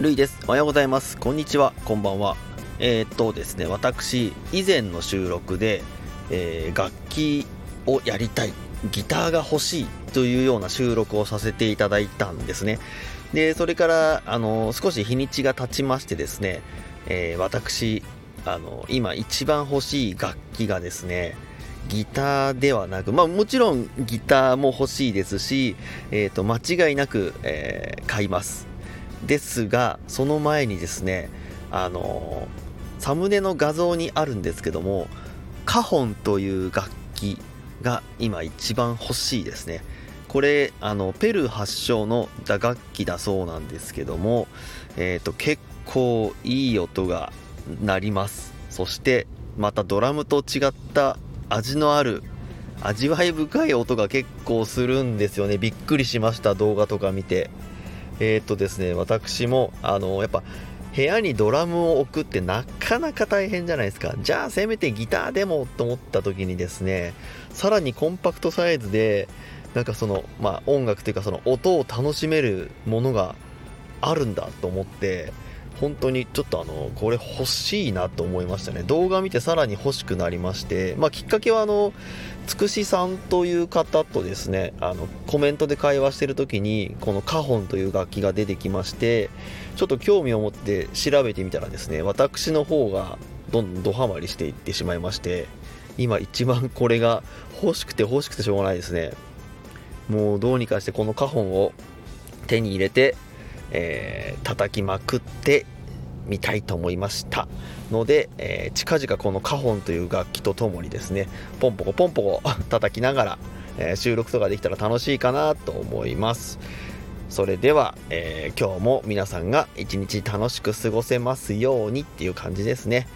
るいです。おはようございます。こんにちは。こんばんは。えーっとですね、私、以前の収録で、えー楽器をやりたい、ギターが欲しいというような収録をさせていただいたんですね。で、それから、あの、少し日にちが経ちましてですね、えー私、あの、今一番欲しい楽器がですね、ギターではなく、まあもちろんギターも欲しいですし、えーと、間違いなく、えー買います。ですが、その前にですね、あのーサムネの画像にあるんですけども、カホンという楽器が今一番欲しいですね。これ、あの、ペルー発祥の打楽器だそうなんですけども、えっ、と、結構いい音が鳴ります。そして、またドラムと違った味のある味わい深い音が結構するんですよねびっくりしました動画とか見てえーっとですね私もあのやっぱ部屋にドラムを置くってなかなか大変じゃないですか。じゃあせめてギターでもと思った時にですねさらにコンパクトサイズでなんかそのまあ音楽というかその音を楽しめるものがあるんだと思って本当にちょっとあのこれ欲しいなと思いましたね。動画見てさらに欲しくなりまして、まあ、きっかけはあのつくしさんという方とですねあのコメントで会話してる時にこのカホンという楽器が出てきましてちょっと興味を持って調べてみたらですね私の方がどんどんドハマりしていってしまいまして今一番これが欲しくて欲しくてしょうがないですね。もうどうにかしてこのカホンを手に入れてえー叩きまくってみたいと思いましたので、えー近々このカホンという楽器とともにですねポンポコポンポコ 叩きながら、えー収録とかできたら楽しいかなと思います。それでは、えー今日も皆さんが一日楽しく過ごせますようにっていう感じですね。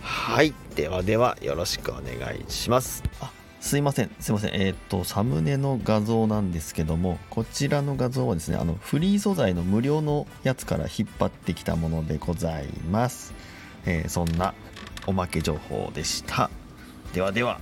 はい。ではではよろしくお願いします。あすいません。すいません。えっ、とサムネの画像なんですけどもこちらの画像はですねあのフリー素材の無料のやつから引っ張ってきたものでございます、えーそんなおまけ情報でした。ではでは。